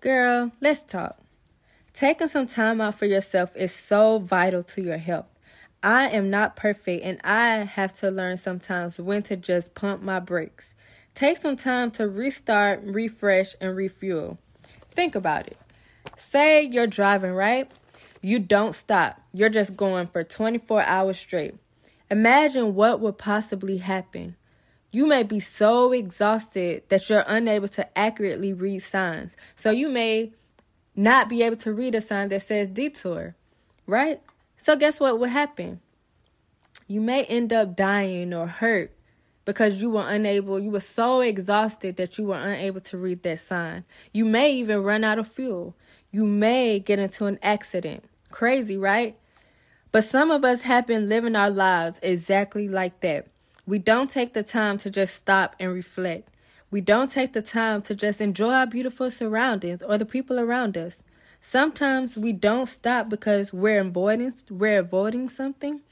Girl, let's talk. Taking some time out for yourself is so vital to your health. I am not perfect and I have to learn sometimes when to just pump my brakes. Take some time to restart, refresh, and refuel. Think about it. Say you're driving, right? You don't stop. You're just going for 24 hours straight. Imagine what would possibly happen. You may be so exhausted that you're unable to accurately read signs. So you may not be able to read a sign that says detour, right? So guess what would happen? You may end up dying or hurt because you were unable, you were so exhausted that you were unable to read that sign. You may even run out of fuel. You may get into an accident. Crazy, right? But some of us have been living our lives exactly like that. We don't take the time to just stop and reflect. We don't take the time to just enjoy our beautiful surroundings or the people around us. Sometimes we don't stop because we're avoiding we're avoiding something.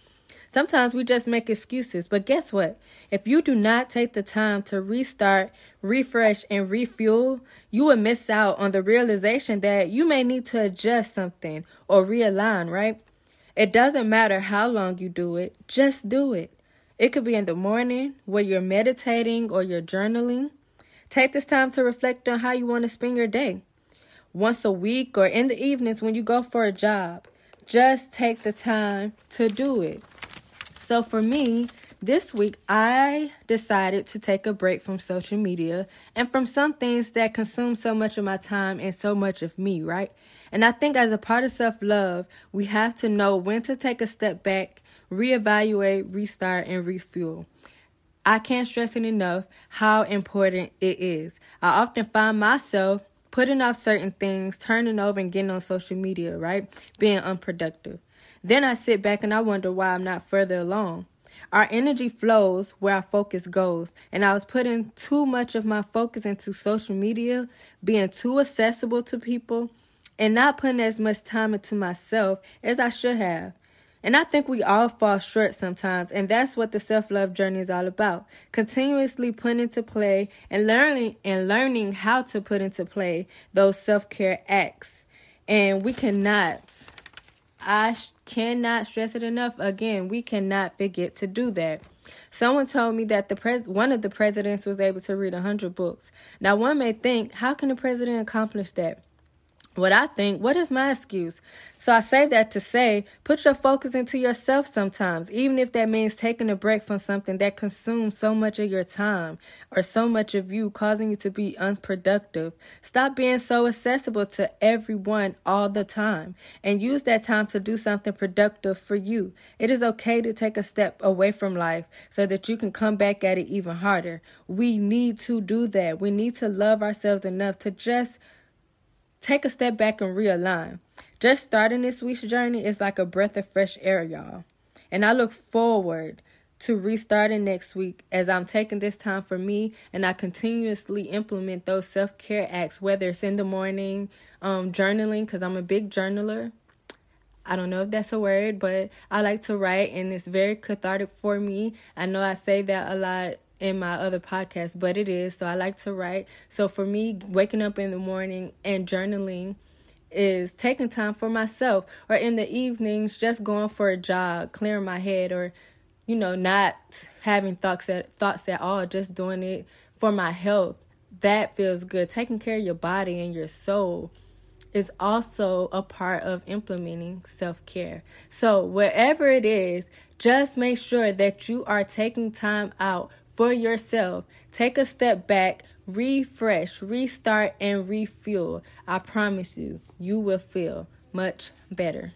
Sometimes we just make excuses. But guess what? If you do not take the time to restart, refresh, and refuel, you will miss out on the realization that you may need to adjust something or realign, right? It doesn't matter how long you do it, just do it. It could be in the morning where you're meditating or you're journaling. Take this time to reflect on how you want to spend your day. Once a week or in the evenings when you go for a job, just take the time to do it. So for me, this week I decided to take a break from social media and from some things that consume so much of my time and so much of me, right? And I think as a part of self love, we have to know when to take a step back reevaluate, restart, and refuel. I can't stress it enough how important it is. I often find myself putting off certain things, turning over and getting on social media, right? Being unproductive. Then I sit back and I wonder why I'm not further along. Our energy flows where our focus goes, and I was putting too much of my focus into social media, being too accessible to people, and not putting as much time into myself as I should have. And I think we all fall short sometimes, and that's what the self-love journey is all about. Continuously putting into play and learning and learning how to put into play those self-care acts. And we cannot I cannot stress it enough. Again, we cannot forget to do that. Someone told me that the pres- one of the presidents was able to read 100 books. Now, one may think, how can a president accomplish that? What I think, what is my excuse? So I say that to say, put your focus into yourself sometimes, even if that means taking a break from something that consumes so much of your time or so much of you, causing you to be unproductive. Stop being so accessible to everyone all the time and use that time to do something productive for you. It is okay to take a step away from life so that you can come back at it even harder. We need to do that. We need to love ourselves enough to just Take a step back and realign. Just starting this week's journey is like a breath of fresh air, y'all. And I look forward to restarting next week as I'm taking this time for me and I continuously implement those self care acts, whether it's in the morning, um, journaling, because I'm a big journaler. I don't know if that's a word, but I like to write and it's very cathartic for me. I know I say that a lot in my other podcast, but it is. So I like to write. So for me, waking up in the morning and journaling is taking time for myself or in the evenings just going for a jog, clearing my head or you know, not having thoughts at thoughts at all, just doing it for my health. That feels good. Taking care of your body and your soul is also a part of implementing self-care. So, wherever it is, just make sure that you are taking time out for yourself. Take a step back, refresh, restart, and refuel. I promise you, you will feel much better.